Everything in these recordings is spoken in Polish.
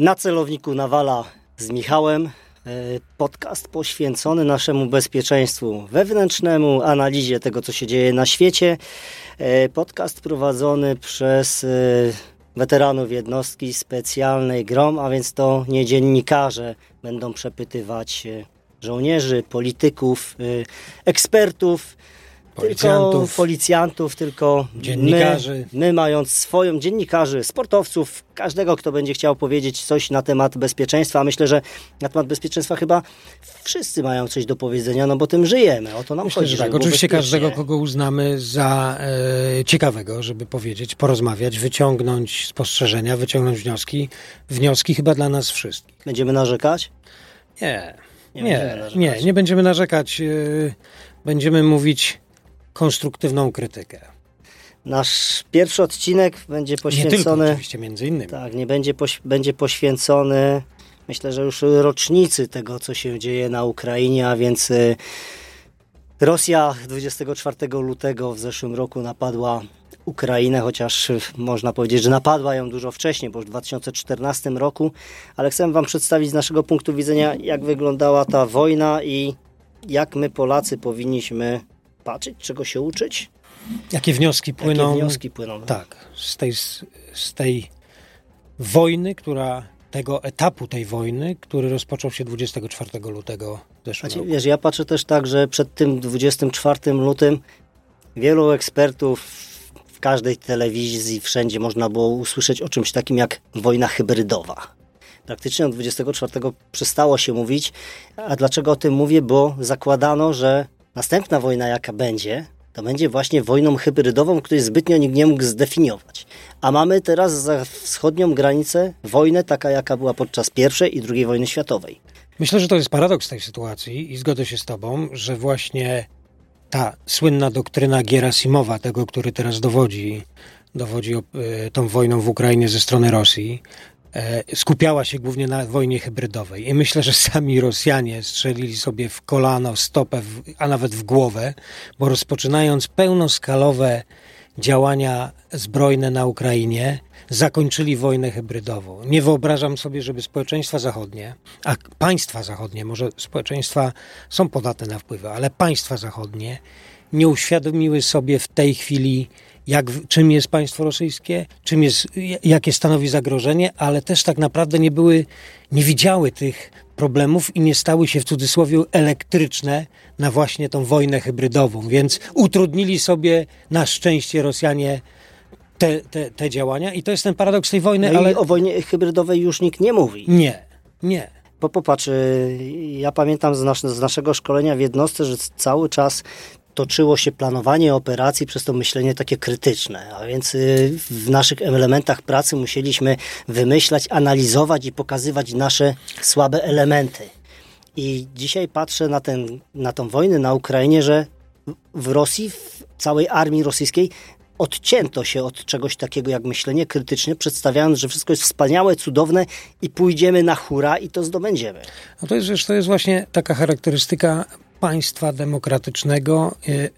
Na celowniku Nawala z Michałem. E, podcast poświęcony naszemu bezpieczeństwu wewnętrznemu, analizie tego, co się dzieje na świecie. E, podcast prowadzony przez e, weteranów jednostki specjalnej GROM, a więc to nie dziennikarze będą przepytywać żołnierzy, polityków, ekspertów Policjantów. Tylko policjantów, tylko dziennikarzy. My, my mając swoją dziennikarzy, sportowców, każdego, kto będzie chciał powiedzieć coś na temat bezpieczeństwa, myślę, że na temat bezpieczeństwa chyba wszyscy mają coś do powiedzenia, no bo tym żyjemy, o to nam myślę, chodzi. Tak, oczywiście każdego, kogo uznamy za e, ciekawego, żeby powiedzieć, porozmawiać, wyciągnąć spostrzeżenia, wyciągnąć wnioski. Wnioski chyba dla nas wszystkich. Będziemy narzekać? Nie. Nie, nie, nie, nie będziemy narzekać. E, będziemy mówić konstruktywną krytykę. Nasz pierwszy odcinek będzie poświęcony. Nie tylko, oczywiście, między innymi. Tak, nie będzie, poś, będzie poświęcony, myślę, że już rocznicy tego, co się dzieje na Ukrainie, a więc y, Rosja 24 lutego w zeszłym roku napadła Ukrainę, chociaż można powiedzieć, że napadła ją dużo wcześniej, bo w 2014 roku, ale chcę Wam przedstawić z naszego punktu widzenia, jak wyglądała ta wojna i jak my Polacy powinniśmy patrzeć, czego się uczyć. Jakie wnioski płyną? Jakie wnioski płyną? Tak, z tej, z tej wojny, która tego etapu tej wojny, który rozpoczął się 24 lutego zeszłego znaczy, Wiesz, ja patrzę też tak, że przed tym 24 lutym wielu ekspertów w każdej telewizji, wszędzie można było usłyszeć o czymś takim jak wojna hybrydowa. Praktycznie od 24 przestało się mówić. A dlaczego o tym mówię? Bo zakładano, że Następna wojna, jaka będzie, to będzie właśnie wojną hybrydową, której zbytnio nikt nie mógł zdefiniować. A mamy teraz za wschodnią granicę wojnę, taka jaka była podczas I i II wojny światowej. Myślę, że to jest paradoks tej sytuacji i zgodzę się z Tobą, że właśnie ta słynna doktryna Gerasimowa, tego, który teraz dowodzi, dowodzi e, tą wojną w Ukrainie ze strony Rosji, skupiała się głównie na wojnie hybrydowej. I myślę, że sami Rosjanie strzelili sobie w kolano, stopę, a nawet w głowę, bo rozpoczynając pełnoskalowe działania zbrojne na Ukrainie, zakończyli wojnę hybrydową. Nie wyobrażam sobie, żeby społeczeństwa zachodnie, a państwa zachodnie, może społeczeństwa są podatne na wpływy, ale państwa zachodnie nie uświadomiły sobie w tej chwili, jak, czym jest państwo rosyjskie, czym jest, jakie stanowi zagrożenie, ale też tak naprawdę nie były, nie widziały tych problemów i nie stały się w cudzysłowie elektryczne na właśnie tą wojnę hybrydową, więc utrudnili sobie na szczęście Rosjanie te, te, te działania i to jest ten paradoks tej wojny, no ale... o wojnie hybrydowej już nikt nie mówi. Nie, nie. Bo popatrz, y, ja pamiętam z, nas, z, naszego szkolenia w jednostce, że cały czas toczyło się planowanie operacji przez to myślenie takie krytyczne, a więc y, w naszych elementach pracy musieliśmy wymyślać, analizować i pokazywać nasze słabe elementy. I dzisiaj patrzę na, ten, na tą wojnę na Ukrainie, że w Rosji, w całej armii rosyjskiej odcięto się od czegoś takiego jak myślenie krytyczne, przedstawiając, że wszystko jest wspaniałe, cudowne i pójdziemy na hura i to zdobędziemy. No to jest, to jest właśnie taka charakterystyka państwa demokratycznego y,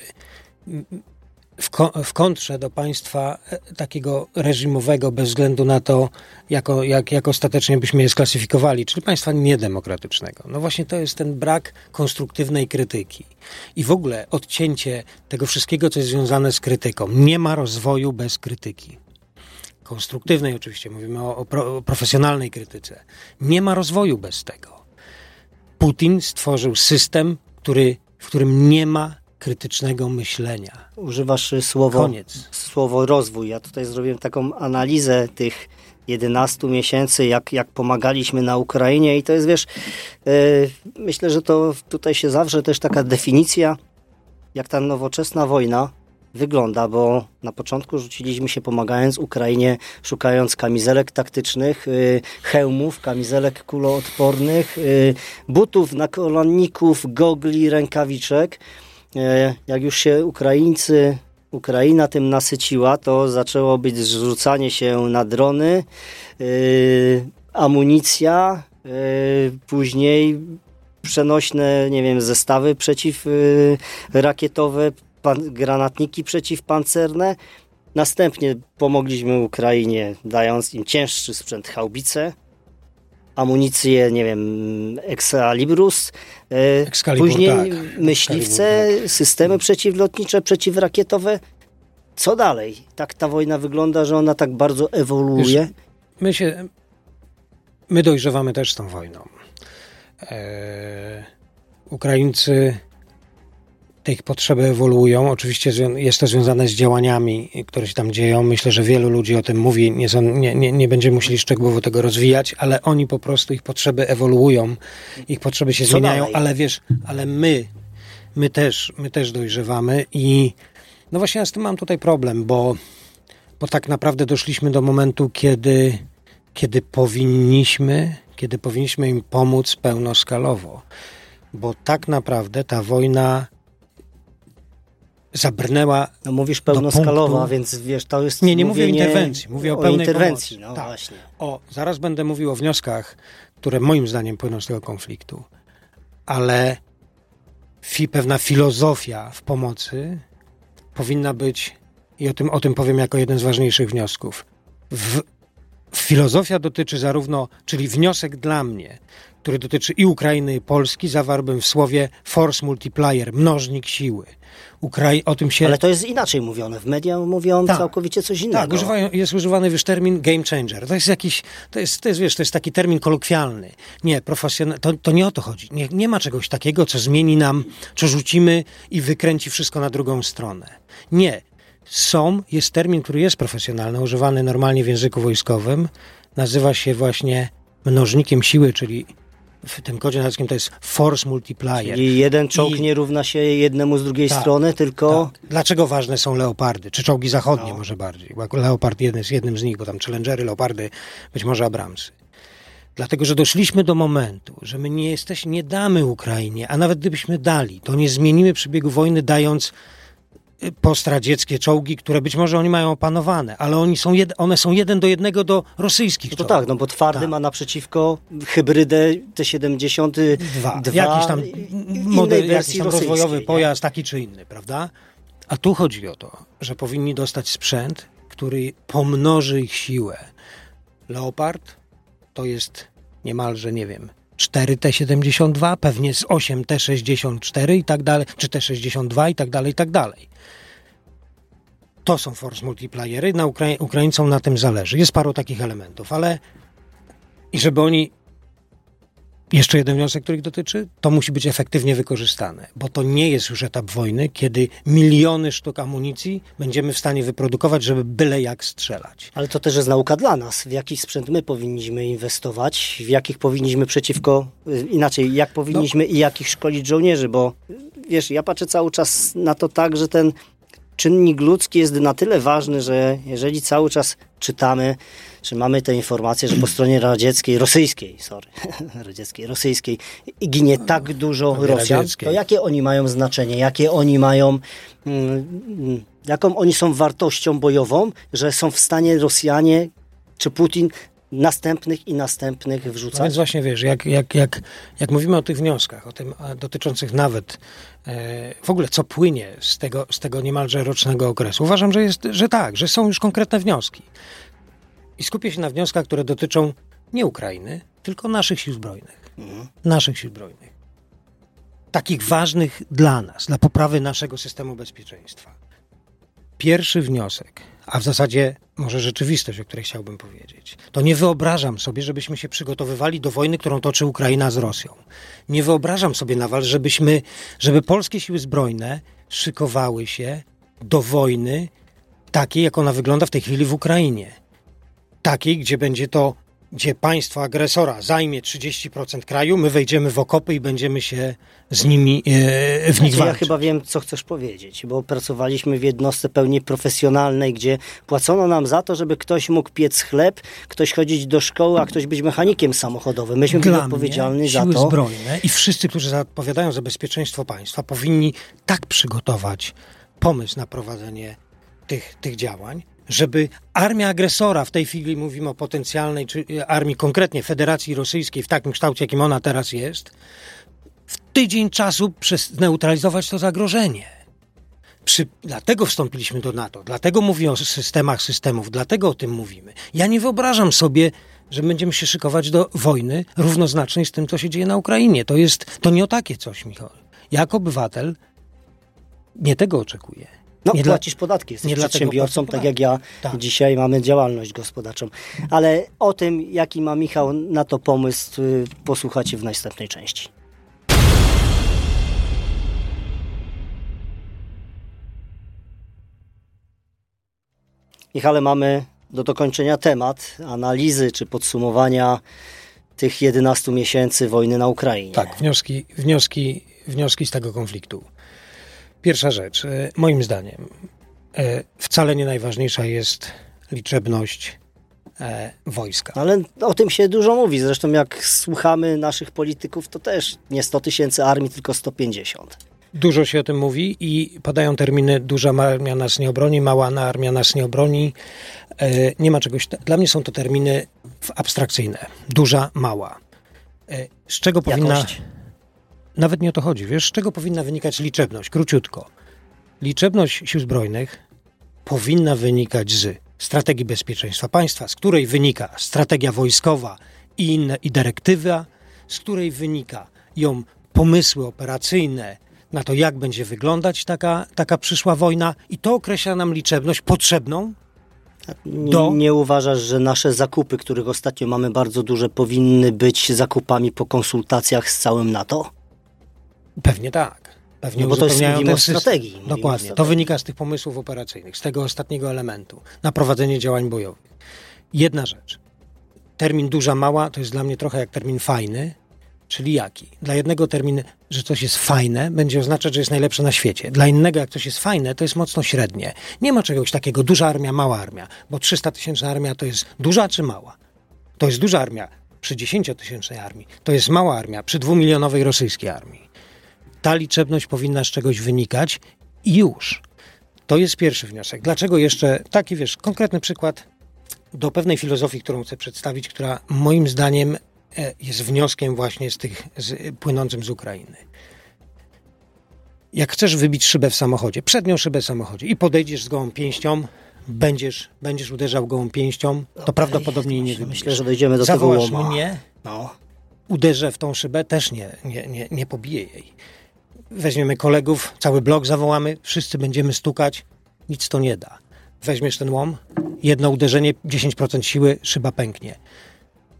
w, w kontrze do państwa e, takiego reżimowego, bez względu na to, jako, jak, jak ostatecznie byśmy je sklasyfikowali, czyli państwa niedemokratycznego. No właśnie to jest ten brak konstruktywnej krytyki. I w ogóle odcięcie tego wszystkiego, co jest związane z krytyką. Nie ma rozwoju bez krytyki konstruktywnej oczywiście, mówimy o, o, pro, o, profesjonalnej krytyce. Nie ma rozwoju bez tego. Putin stworzył system który, w którym nie ma krytycznego myślenia. Używasz słowo, Koniec. słowo rozwój. Ja tutaj zrobiłem taką analizę tych 11 miesięcy, jak, jak pomagaliśmy na Ukrainie i to jest, wiesz, yy, myślę, że to tutaj się zawsze też taka definicja, jak ta nowoczesna wojna wygląda, bo na początku rzuciliśmy się pomagając Ukrainie, szukając kamizelek taktycznych, y, hełmów, kamizelek kuloodpornych, y, butów, nakolonników, gogli, rękawiczek. Y, jak już się Ukraińcy, Ukraina tym nasyciła, to zaczęło być zrzucanie się na drony, amunicja, później przenośne, nie wiem, zestawy przeciwrakietowe, granatniki przeciwpancerne. Następnie pomogliśmy Ukrainie, dając im cięższy sprzęt haubice. amunicję, nie wiem, Excalibrus, e, Excalibur, później tak. myśliwce, Excalibur, systemy przeciwlotnicze, przeciwrakietowe. Co dalej? Tak ta wojna wygląda, że ona tak bardzo ewoluuje. My się. My dojrzewamy też z tą wojną. E, Ukraińcy te ich potrzeby ewoluują. Oczywiście jest to związane z działaniami, które się tam dzieją. Myślę, że wielu ludzi o tym mówi. Nie, są, nie, nie, nie będziemy musieli szczegółowo tego rozwijać, ale oni po prostu, ich potrzeby ewoluują, ich potrzeby się Co zmieniają, dalej? ale wiesz, ale my, my też, my też dojrzewamy i no właśnie ja z tym mam tutaj problem, bo, bo tak naprawdę doszliśmy do momentu, kiedy, kiedy powinniśmy, kiedy powinniśmy im pomóc pełnoskalowo. Bo tak naprawdę ta wojna zabrnęła No mówisz pełnoskalowa, więc wiesz, to jest Nie, nie mówię o interwencji, mówię o pełnej interwencji, pomocy. no Tak. właśnie. O, zaraz będę mówił o wnioskach, które moim zdaniem płyną z tego konfliktu, ale fi, pewna filozofia w pomocy powinna być, i o tym, o tym powiem jako jeden z ważniejszych wniosków. W, filozofia dotyczy zarówno, czyli wniosek dla mnie, który dotyczy i Ukrainy, i Polski, zawarłbym w słowie force multiplier, mnożnik siły. Ukrai- o tym się Ale to jest inaczej mówione. W mediach mówią Tak. całkowicie coś innego. tak, używają, jest używany już termin game changer. To jest jakiś, to jest, to jest, wiesz, to jest taki termin kolokwialny. Nie, profesjonal, to, to nie o to chodzi. Nie, nie ma czegoś takiego, co zmieni nam, co rzucimy i wykręci wszystko na drugą stronę. Nie. Są, jest termin, który jest profesjonalny, używany normalnie w języku wojskowym. Nazywa się właśnie mnożnikiem siły, czyli w tym kodzie nazwiskiem to jest force multiplier. Czyli jeden czołg I- nie równa się jednemu z drugiej Tak, strony, tylko Tak. Dlaczego ważne są leopardy? Czy czołgi zachodnie No. może bardziej? Bo leopard jeden jest jednym z nich, bo tam challengery, leopardy, być może Abramsy. Dlatego, że doszliśmy do momentu, że my nie jesteśmy, nie damy Ukrainie, a nawet gdybyśmy dali, to nie zmienimy przebiegu wojny, dając postradzieckie czołgi, które być może oni mają opanowane, ale oni są jed, one są jeden do jednego do rosyjskich no to czołgów. tak, no bo twardy Tak. ma naprzeciwko hybrydę T-72 Dwa. dwa jakiś tam model, jakiś tam rozwojowy nie? pojazd, taki czy inny, prawda? A tu chodzi o to, że powinni dostać sprzęt, który pomnoży ich siłę. Leopard to jest niemalże, nie wiem, 4 T-72, pewnie z 8 T-64 i tak dalej, czy T-62 i tak dalej, i tak dalej. To są force multipliery, na Ukra- Ukraińcom na tym zależy. Jest paru takich elementów, ale i żeby oni jeszcze jeden wniosek, który ich dotyczy, to musi być efektywnie wykorzystane, bo to nie jest już etap wojny, kiedy miliony sztuk amunicji będziemy w stanie wyprodukować, żeby byle jak strzelać. Ale to też jest nauka dla nas. W jaki sprzęt my powinniśmy inwestować, w jakich powinniśmy przeciwko, y, inaczej, jak powinniśmy i jakich szkolić żołnierzy, bo wiesz, ja patrzę cały czas na to tak, że ten czynnik ludzki jest na tyle ważny, że jeżeli cały czas czytamy, czy mamy te informacje, że po stronie radzieckiej, rosyjskiej, sorry, radzieckiej, rosyjskiej ginie tak dużo Rosjan, radzieckiej. to jakie oni mają znaczenie, jakie oni mają, mm, jaką oni są wartością bojową, że są w stanie Rosjanie czy Putin następnych i następnych No wrzucać. więc właśnie wiesz, jak, jak, jak, jak mówimy o tych wnioskach, o tym dotyczących nawet e, w ogóle co płynie z tego, z tego niemalże rocznego okresu, uważam, że, jest, że tak, że są już konkretne wnioski. I skupię się na wnioskach, które dotyczą nie Ukrainy, tylko naszych sił zbrojnych. Naszych sił zbrojnych. Takich ważnych dla nas, dla poprawy naszego systemu bezpieczeństwa. Pierwszy wniosek, a w zasadzie może rzeczywistość, o której chciałbym powiedzieć, to nie wyobrażam sobie, żebyśmy się przygotowywali do wojny, którą toczy Ukraina z Rosją. Nie wyobrażam sobie nawet, żebyśmy, żeby polskie siły zbrojne szykowały się do wojny takiej, jak ona wygląda w tej chwili w Ukrainie. Takiej, gdzie będzie to, gdzie państwo agresora zajmie 30% kraju, my wejdziemy w okopy i będziemy się z nimi e, w nich Znaczy, ja walczyć. chyba wiem, co chcesz powiedzieć, bo pracowaliśmy w jednostce pełni profesjonalnej, gdzie płacono nam za to, żeby ktoś mógł piec chleb, ktoś chodzić do szkoły, a ktoś być mechanikiem samochodowym. Myśmy byli Dla odpowiedzialni mnie za to. zbrojne i wszyscy, którzy odpowiadają za bezpieczeństwo państwa, powinni tak przygotować pomysł na prowadzenie tych, tych działań, żeby armia agresora, w tej chwili mówimy o potencjalnej, czy e, armii konkretnie Federacji Rosyjskiej w takim kształcie, jakim ona teraz jest, w tydzień czasu zneutralizować to zagrożenie. Przy, dlatego wstąpiliśmy do NATO, dlatego mówię o systemach systemów, dlatego o tym mówimy. Ja nie wyobrażam sobie że będziemy się szykować do wojny równoznacznej z tym, co się dzieje na Ukrainie. To jest, to nie o takie coś, Michał. Jak obywatel nie tego oczekuję. No, nie płacisz podatki, jesteś nie przedsiębiorcą, tak jak ja. Tak. Dzisiaj mamy działalność gospodarczą. Ale o tym, jaki ma Michał na to pomysł, y, posłuchacie w następnej części. Michale, mamy do dokończenia temat analizy czy podsumowania tych 11 miesięcy wojny na Ukrainie. Tak, wnioski, wnioski, wnioski z tego konfliktu. Pierwsza rzecz, e, moim zdaniem, e, wcale nie najważniejsza jest liczebność e, wojska. Ale o tym się dużo mówi. Zresztą jak słuchamy naszych polityków, to też nie 100 tysięcy armii, tylko 150. Dużo się o tym mówi i padają terminy duża armia nas nie obroni, mała armia nas nie obroni. Nie ma czegoś. Dla mnie są to terminy abstrakcyjne. Duża, mała. Z czego powinna. Jakość. Nawet nie o to chodzi. Wiesz, z czego powinna wynikać liczebność? Króciutko. Liczebność sił zbrojnych powinna wynikać z strategii bezpieczeństwa państwa, z której wynika strategia wojskowa i inne i dyrektywa, z której wynika ją pomysły operacyjne na to, jak będzie wyglądać taka, taka przyszła wojna, i to określa nam liczebność potrzebną. Nie, Do- nie uważasz, że nasze zakupy, których ostatnio mamy bardzo duże, powinny być zakupami po konsultacjach z całym NATO? Pewnie tak. Pewnie No bo to jest- system. strategii, Dokładnie. To strategii. wynika z tych pomysłów operacyjnych, z tego ostatniego elementu na prowadzenie działań bojowych. Jedna rzecz. Termin duża, mała to jest dla mnie trochę jak termin fajny, czyli jaki? Dla jednego termin, że coś jest fajne, będzie oznaczać, że jest najlepsze na świecie. Dla innego, jak coś jest fajne, to jest mocno średnie. Nie ma czegoś takiego duża armia, mała armia, bo 300 tysięczna armia to jest duża czy mała? To jest duża armia przy 10-tysięcznej armii. To jest mała armia przy dwumilionowej rosyjskiej armii ta liczebność powinna z czegoś wynikać i już. To jest pierwszy wniosek. Dlaczego jeszcze taki, wiesz, konkretny przykład do pewnej filozofii, którą chcę przedstawić, która moim zdaniem e, jest wnioskiem właśnie z tych z, płynącym z Ukrainy. Jak chcesz wybić szybę w samochodzie, przednią szybę w samochodzie i podejdziesz z gołą pięścią, będziesz, będziesz uderzał gołą pięścią, to prawdopodobnie jej nie wybijesz. Myślę, że dojdziemy do Zawołasz tego łoma. mnie, No. uderzę w tą szybę, też nie, nie, nie, nie pobiję jej. Weźmiemy kolegów, cały blok zawołamy, wszyscy będziemy stukać, nic to nie da. Weźmiesz ten łom, jedno uderzenie, 10% siły, szyba pęknie.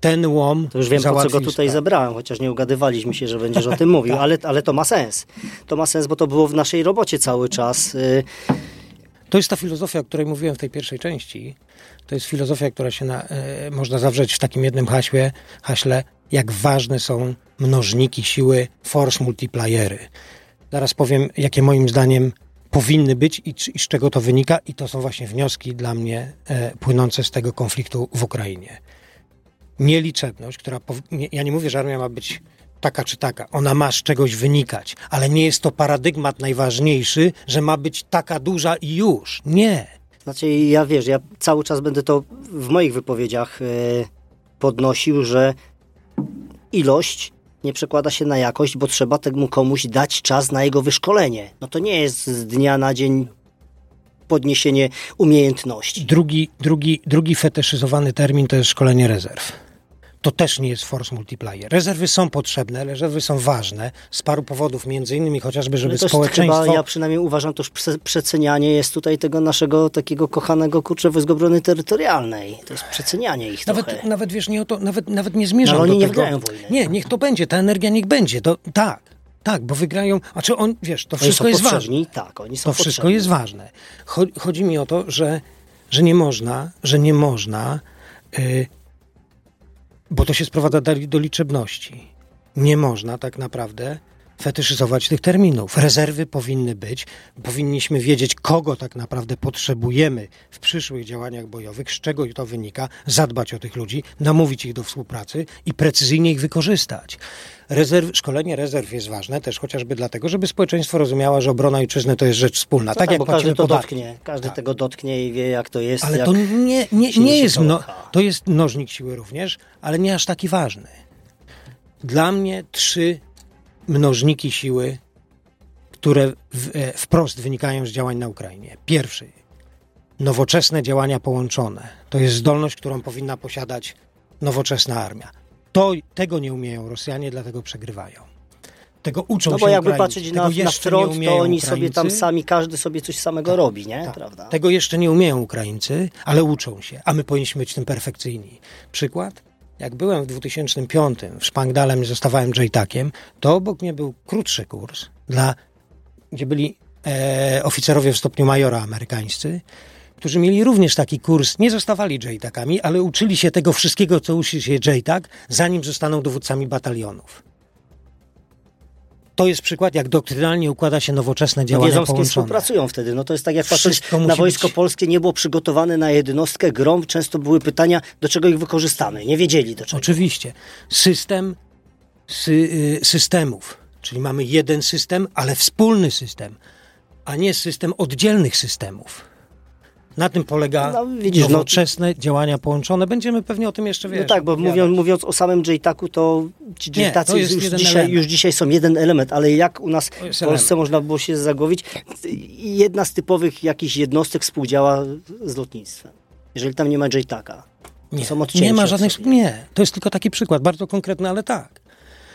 Ten łom To już wiem, po co go tutaj sprawę. zebrałem, chociaż nie ugadywaliśmy się, że będziesz o tym mówił, ale, ale to ma sens. To ma sens, bo to było w naszej robocie cały czas. Y, To jest ta filozofia, o której mówiłem w tej pierwszej części. To jest filozofia, która się na, e, można zawrzeć w takim jednym haśle, haśle, jak ważne są mnożniki siły, force multipliery. Zaraz powiem, jakie moim zdaniem powinny być i, i z czego to wynika, i to są właśnie wnioski dla mnie e, płynące z tego konfliktu w Ukrainie. Nieliczebność, która. Nie, ja nie mówię, że armia ma być taka czy taka. Ona ma z czegoś wynikać, ale nie jest to paradygmat najważniejszy, że ma być taka duża i już. Nie. Znaczy, ja wiesz, ja cały czas będę to w moich wypowiedziach e, podnosił, że ilość nie przekłada się na jakość, bo trzeba temu komuś dać czas na jego wyszkolenie. No to nie jest z dnia na dzień podniesienie umiejętności. Drugi, drugi, drugi fetyszyzowany termin to jest szkolenie rezerw. To też nie jest force multiplier. Rezerwy są potrzebne, rezerwy są ważne z paru powodów, między innymi chociażby, żeby jest społeczeństwo... chyba, ja przynajmniej uważam, to już prze- przecenianie jest tutaj tego naszego takiego kochanego kurczę Wojsk Obrony Terytorialnej. To jest przecenianie ich Nawet, trochę. nawet wiesz, nie o to, nawet, nawet nie zmierzam No, oni do nie tego. wojny. Nie, niech to będzie, ta energia niech będzie. To, tak, tak, bo wygrają. A czy on, wiesz, to Oni wszystko jest ważne. tak, oni są To wszystko potrzebni. jest ważne. Cho- Chodzi mi o to, że, że nie można, że nie można, y, bo to się sprowadza do, liczebności. Nie można tak naprawdę fetyszyzować tych terminów. Rezerwy powinny być, powinniśmy wiedzieć, kogo tak naprawdę potrzebujemy w przyszłych działaniach bojowych, z czego to wynika, zadbać o tych ludzi, namówić ich do współpracy i precyzyjnie ich wykorzystać. Rezerw, szkolenie rezerw jest ważne też chociażby dlatego, żeby społeczeństwo rozumiało, że obrona ojczyzny to jest rzecz wspólna. No tak, jak bo płacimy każdy to podatki. dotknie, każdy Tak. tego dotknie i wie jak to jest. Ale jak... to nie, nie, nie jest, no, to jest mnożnik siły również, ale nie aż taki ważny. Dla mnie trzy mnożniki siły, które w, e, wprost wynikają z działań na Ukrainie. Pierwszy, nowoczesne działania połączone. To jest zdolność, którą powinna posiadać nowoczesna armia. To, tego nie umieją Rosjanie, dlatego przegrywają. Tego uczą no się bo jakby Ukraińcy. patrzeć na, na front, to oni sobie tam Ukraińcy. sami, każdy sobie coś samego robi, nie? Tak. Prawda? Tego jeszcze nie umieją Ukraińcy, ale uczą się, a my powinniśmy być tym perfekcyjni. Przykład? Jak byłem w 2005 w Szpangdalem i zostawałem J-Takiem, to obok mnie był krótszy kurs, dla, gdzie byli e, oficerowie w stopniu majora amerykańscy, którzy mieli również taki kurs, nie zostawali J-Takami, ale uczyli się tego wszystkiego, co uczy się J-Tak, zanim zostaną dowódcami batalionów. To jest przykład, jak doktrynalnie układa się nowoczesne działania Wiedzą, połączone. współpracują wtedy. No to jest tak jak patrzeć na Wojsko być- Polskie, nie było przygotowane na jednostkę grom. Często były pytania, do czego ich wykorzystamy. Nie wiedzieli do czego. Oczywiście. System sy, y, systemów, czyli mamy jeden system, ale wspólny system, a nie system oddzielnych systemów. Na tym polega No, widzisz, no- nowoczesne działania połączone. Będziemy pewnie o tym jeszcze wiesz, No tak, bo mówiąc, mówiąc o samym J-Taku, to ci jest już, dzisiaj, już dzisiaj są jeden element, ale jak u nas w Polsce element. można było się zagłowić, jedna z typowych jakichś jednostek współdziała z lotnictwem. Jeżeli tam nie ma J-Taka. Nie, nie ma żadnych. sobie. Nie, to jest tylko taki przykład, bardzo konkretny, ale tak.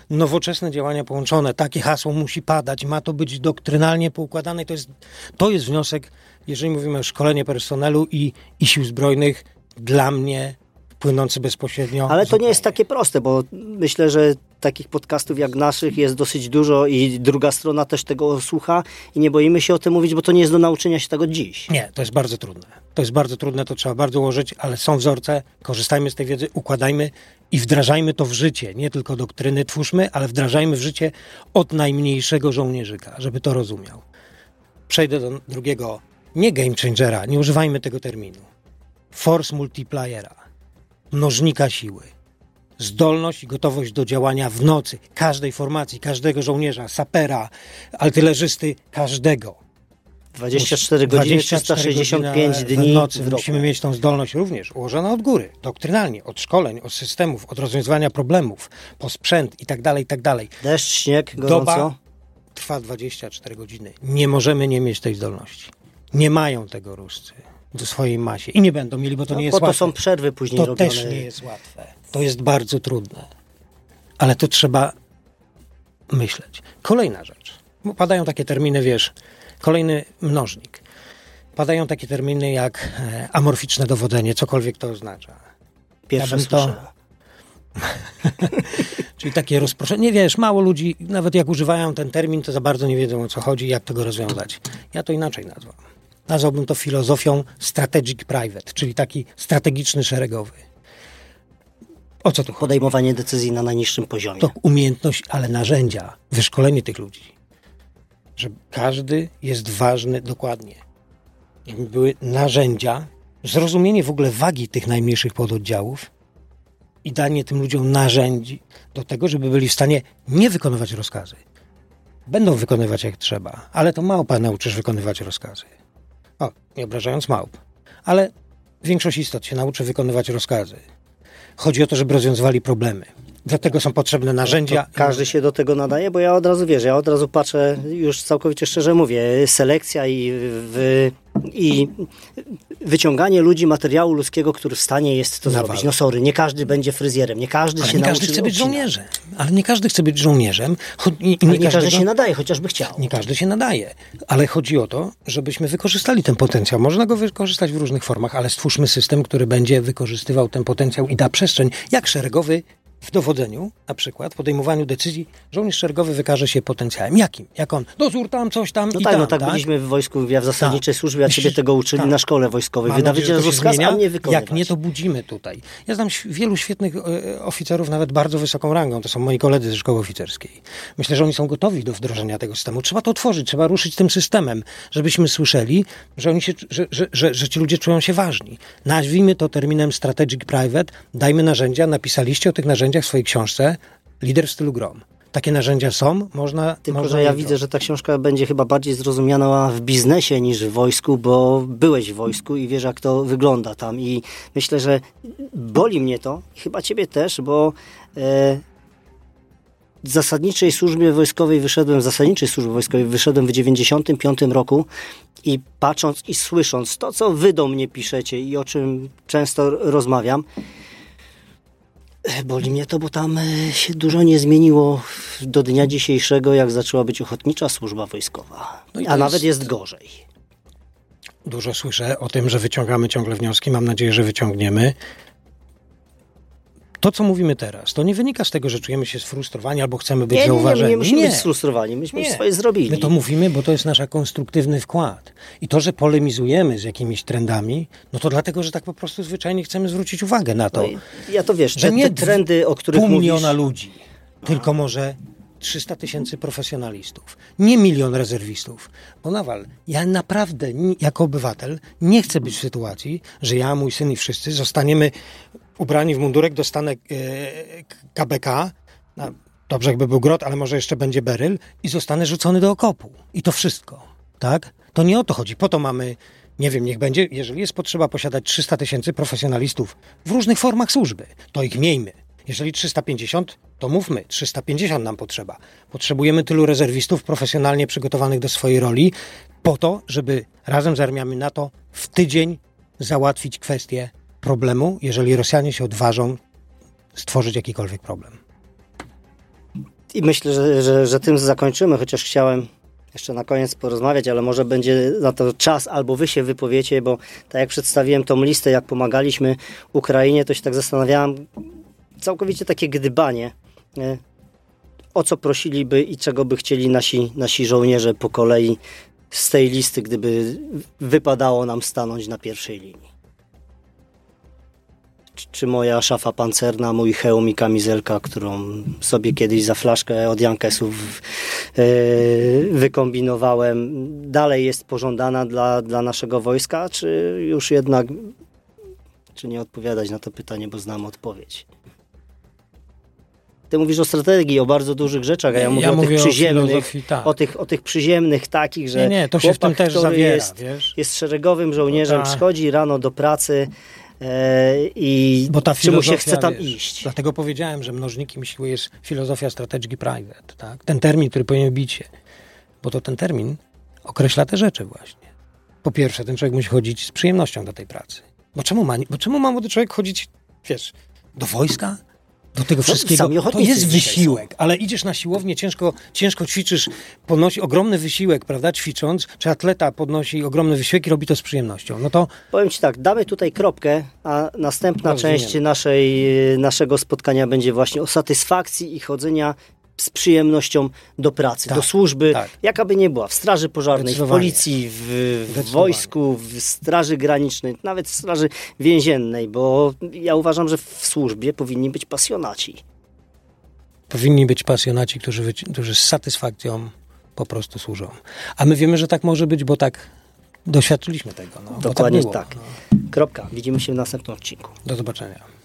Nowoczesne działania połączone, takie hasło musi padać, ma to być doktrynalnie poukładane. To jest, to jest wniosek, jeżeli mówimy o szkolenie personelu i, i sił zbrojnych, dla mnie płynący bezpośrednio. Ale to nie jest takie proste, bo myślę, że takich podcastów jak naszych jest dosyć dużo i druga strona też tego słucha i nie boimy się o tym mówić, bo to nie jest do nauczenia się tego dziś. Nie, to jest bardzo trudne. To jest bardzo trudne, to trzeba bardzo ułożyć, ale są wzorce, korzystajmy z tej wiedzy, układajmy i wdrażajmy to w życie. Nie tylko doktryny twórzmy, ale wdrażajmy w życie od najmniejszego żołnierzyka, żeby to rozumiał. Przejdę do drugiego, nie game changera, nie używajmy tego terminu. Force multipliera, mnożnika siły. Zdolność i gotowość do działania w nocy każdej formacji, każdego żołnierza, sapera, artylerzysty, każdego. 24 godziny, 24 365 godziny dni w nocy. w. Musimy mieć tą zdolność również ułożoną od góry, doktrynalnie, od szkoleń, od systemów, od rozwiązywania problemów, po sprzęt i tak dalej, i tak dalej. Deszcz, śnieg, gorąco. Doba trwa 24 godziny. Nie możemy nie mieć tej zdolności. Nie mają tego Ruscy w swojej masie i nie będą mieli, bo to No, nie jest to łatwe. są przerwy później To robione. też nie jest łatwe. To jest bardzo trudne. Ale to trzeba myśleć. Kolejna rzecz. Bo Padają takie terminy, wiesz, kolejny mnożnik. Padają takie terminy jak e, amorficzne dowodzenie, cokolwiek to oznacza. Pierwsze Ja to-. Czyli takie rozproszenie. Wiesz, mało ludzi, nawet jak używają ten termin, to za bardzo nie wiedzą o co chodzi i jak tego rozwiązać. Ja to inaczej nazwam. Nazwałbym to filozofią strategic private, czyli taki strategiczny szeregowy. O co tu chodzi? Podejmowanie decyzji na najniższym poziomie. To umiejętność, ale narzędzia, wyszkolenie tych ludzi. Że każdy jest ważny dokładnie. Żeby były narzędzia, zrozumienie w ogóle wagi tych najmniejszych pododdziałów i danie tym ludziom narzędzi do tego, żeby byli w stanie nie wykonywać rozkazy. Będą wykonywać jak trzeba, ale to małpa nauczysz wykonywać rozkazy. O, nie obrażając małp. Ale większość istot się nauczy wykonywać rozkazy. Chodzi o to, żeby rozwiązywali problemy. Dlatego są potrzebne narzędzia. To każdy się do tego nadaje, bo ja od razu wiesz, ja od razu patrzę, już całkowicie szczerze mówię, selekcja i, w, i wyciąganie ludzi materiału ludzkiego, który w stanie jest to zrobić. No sorry, nie każdy będzie fryzjerem, nie każdy Ale się nie nauczy każdy chce być żołnierzem. Ale nie każdy chce być żołnierzem. Cho- nie, nie każdy każdego- się nadaje, chociażby chciał. Nie każdy się nadaje, ale chodzi o to, żebyśmy wykorzystali ten potencjał. Można go wykorzystać w różnych formach, ale stwórzmy system, który będzie wykorzystywał ten potencjał i da przestrzeń, jak szeregowy w dowodzeniu, na przykład, podejmowaniu decyzji, żołnierz szeregowy wykaże się potencjałem. Jakim? Jak on? Dozór tam, coś tam No i tak, tam, no tak, byliśmy w wojsku, ja w zasadniczej Tak. służbie, a ciebie tego uczyli tak. na szkole wojskowej. Mam Wydawać rozkaz, a nie wykonywać. Jak nie, to budzimy tutaj. Ja znam wielu świetnych e, oficerów, nawet bardzo wysoką rangą. To są moi koledzy ze szkoły oficerskiej. Myślę, że oni są gotowi do wdrożenia tego systemu. Trzeba to otworzyć, trzeba ruszyć tym systemem, żebyśmy słyszeli, że, oni się, że, że, że, że ci ludzie czują się ważni. Nazwijmy to terminem strategic private, dajmy narzędzia. Napisaliście o tych narzędziach w swojej książce Lider w stylu Grom. Takie narzędzia są, można. Tylko, można że ja widzę, że ta książka będzie chyba bardziej zrozumiana w biznesie niż w wojsku, bo byłeś w wojsku i wiesz, jak to wygląda tam. I myślę, że boli mnie to, chyba ciebie też, bo e, z zasadniczej służbie wojskowej wyszedłem, z zasadniczej służby wojskowej wyszedłem w 95 roku i patrząc i słysząc to, co wy do mnie piszecie i o czym często rozmawiam, boli mnie to, bo tam e, się dużo nie zmieniło do dnia dzisiejszego, jak zaczęła być ochotnicza służba wojskowa. No A nawet jest- jest gorzej. Dużo słyszę o tym, że wyciągamy ciągle wnioski. Mam nadzieję, że wyciągniemy. To, co mówimy teraz, to nie wynika z tego, że czujemy się sfrustrowani albo chcemy być Nie, nie, nie, zauważeni. my nie musimy być sfrustrowani, myśmy już swoje zrobili. My to mówimy, bo to jest nasz konstruktywny wkład. I to, że polemizujemy z jakimiś trendami, no to dlatego, że tak po prostu zwyczajnie chcemy zwrócić uwagę na to, No ja to wiesz, że te, nie te trendy, o których pół mówisz, miliona ludzi, tylko może 300 tysięcy profesjonalistów, nie milion rezerwistów. Bo Nawal, ja naprawdę jako obywatel nie chcę być w sytuacji, że ja, mój syn i wszyscy zostaniemy ubrani w mundurek, dostanę e, KBK, no, dobrze jakby był grot, ale może jeszcze będzie beryl i zostanę rzucony do okopu. I to wszystko, tak? To nie o to chodzi. Po to mamy, nie wiem, niech będzie, jeżeli jest potrzeba posiadać 300 tysięcy profesjonalistów w różnych formach służby, to ich miejmy. Jeżeli 350, to mówmy, 350 nam potrzeba. Potrzebujemy tylu rezerwistów profesjonalnie przygotowanych do swojej roli, po to, żeby razem z armiami NATO w tydzień załatwić kwestię problemu, jeżeli Rosjanie się odważą stworzyć jakikolwiek problem. I myślę, że, że, że tym zakończymy, chociaż chciałem jeszcze na koniec porozmawiać, ale może będzie na to czas, albo wy się wypowiecie, bo tak jak przedstawiłem tą listę, jak pomagaliśmy Ukrainie, to się tak zastanawiałem, całkowicie takie gdybanie, nie? o co prosiliby i czego by chcieli nasi, nasi żołnierze po kolei z tej listy, gdyby wypadało nam stanąć na pierwszej linii. Czy- moja szafa pancerna, mój hełm i kamizelka, którą sobie kiedyś za flaszkę od Jankesów e, wykombinowałem, dalej jest pożądana dla, dla naszego wojska, czy już jednak, czy nie odpowiadać na to pytanie, bo znam odpowiedź. Ty mówisz o strategii, o bardzo dużych rzeczach, a ja mówię o tych przyziemnych, filozofii, tak. o tych, o tych przyziemnych takich, że Nie, nie, to się w tym chłopak, też zawiera, jest, wiesz? jest szeregowym żołnierzem, Tak. przychodzi rano do pracy e, i Bo ta czy mu się chce tam wiesz, iść. Dlatego powiedziałem, że mnożnikiem siły jest filozofia strategy private. Tak? Ten termin, który powinien bić. Bo to ten termin określa te rzeczy właśnie. Po pierwsze, ten człowiek musi chodzić z przyjemnością do tej pracy. Bo czemu ma, bo czemu ma młody człowiek chodzić, wiesz, do wojska? Do tego wszystkiego. to jest wysiłek, ale idziesz na siłownię, ciężko, ciężko ćwiczysz, podnosi ogromny wysiłek, prawda, ćwicząc, czy atleta podnosi ogromny wysiłek i robi to z przyjemnością. No to Powiem Ci tak, damy tutaj kropkę, a następna Rozumiem. część naszej, naszego spotkania będzie właśnie o satysfakcji i chodzenia z przyjemnością do pracy, Tak, do służby, tak. jaka by nie była, w straży pożarnej, w policji, w, w wojsku, w straży granicznej, nawet w straży więziennej, bo ja uważam, że w służbie powinni być pasjonaci. powinni być pasjonaci, którzy, którzy z satysfakcją po prostu służą. A my wiemy, że tak może być, bo tak doświadczyliśmy tego. No, bo Dokładnie było. tak. No. Kropka. Widzimy się w następnym odcinku. Do zobaczenia.